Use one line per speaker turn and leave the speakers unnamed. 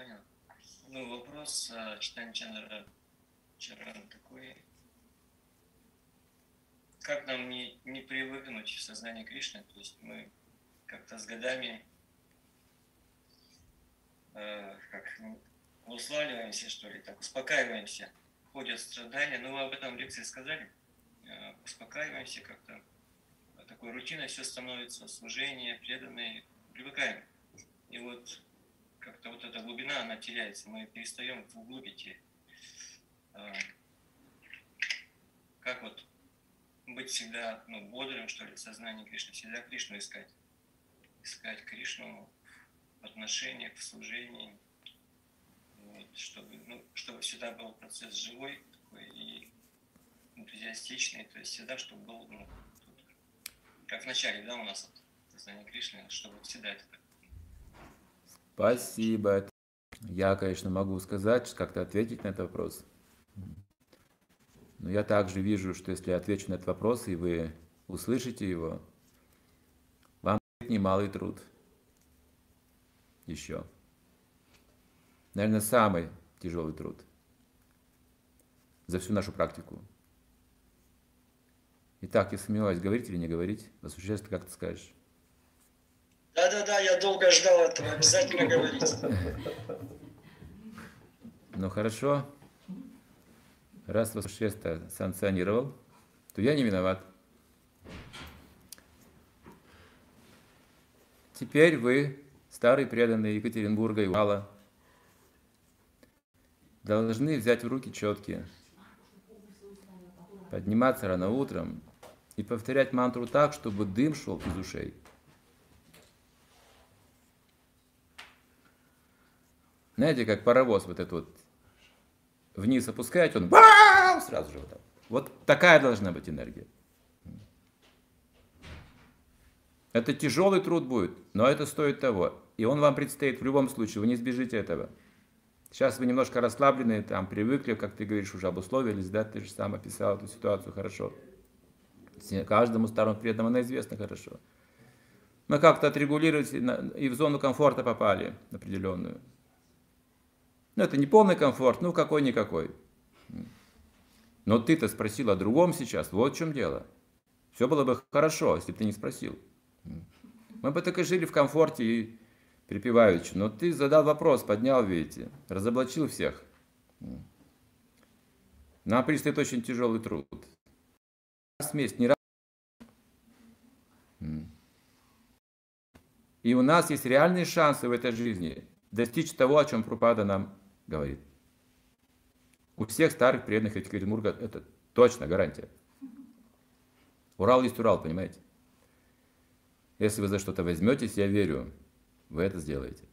позвонил. Ну, вопрос читания Чандра Чарана такой. Как нам не, не привыкнуть в сознание Кришны? То есть мы как-то с годами э, как уславливаемся, что ли, так успокаиваемся, ходят страдания. Ну, вы об этом в лекции сказали. Э, успокаиваемся как-то. Такой рутиной все становится, служение, преданные, привыкаем. И вот как-то вот эта глубина, она теряется, мы перестаем в углубь идти. А, как вот быть всегда ну, бодрым, что ли, сознание Кришны, всегда Кришну искать. Искать Кришну в отношениях, в служении, вот, чтобы, ну, чтобы всегда был процесс живой такой и энтузиастичный, то есть всегда, чтобы был, ну, тут, как в начале, да, у нас сознание Кришны, чтобы всегда это
Спасибо. Я, конечно, могу сказать, как-то ответить на этот вопрос. Но я также вижу, что если я отвечу на этот вопрос, и вы услышите его, вам будет немалый труд. Еще. Наверное, самый тяжелый труд за всю нашу практику. Итак, я сомневаюсь, говорить или не говорить. Возвращайся, как ты скажешь.
Да-да-да, я долго ждал этого, обязательно говорите.
Ну хорошо. Раз Вашеста санкционировал, то я не виноват. Теперь вы, старый преданный Екатеринбурга и Урала, должны взять в руки четкие, подниматься рано утром и повторять мантру так, чтобы дым шел из ушей. Знаете, как паровоз вот этот вот вниз опускаете, он сразу же вот так. Вот такая должна быть энергия. Это тяжелый труд будет, но это стоит того. И он вам предстоит в любом случае, вы не сбежите этого. Сейчас вы немножко расслаблены, там привыкли, как ты говоришь, уже обусловились, да, ты же сам описал эту ситуацию хорошо. Каждому старому преданному она известна хорошо. Мы как-то отрегулировались и в зону комфорта попали определенную. Ну, это не полный комфорт, ну, какой-никакой. Но ты-то спросил о другом сейчас, вот в чем дело. Все было бы хорошо, если бы ты не спросил. Мы бы так и жили в комфорте и припеваючи. Но ты задал вопрос, поднял, видите, разоблачил всех. Нам предстоит очень тяжелый труд. Смесь не раз. И у нас есть реальные шансы в этой жизни достичь того, о чем Пропада нам говорит. У всех старых преданных Екатеринбурга это точно гарантия. Урал есть Урал, понимаете? Если вы за что-то возьметесь, я верю, вы это сделаете.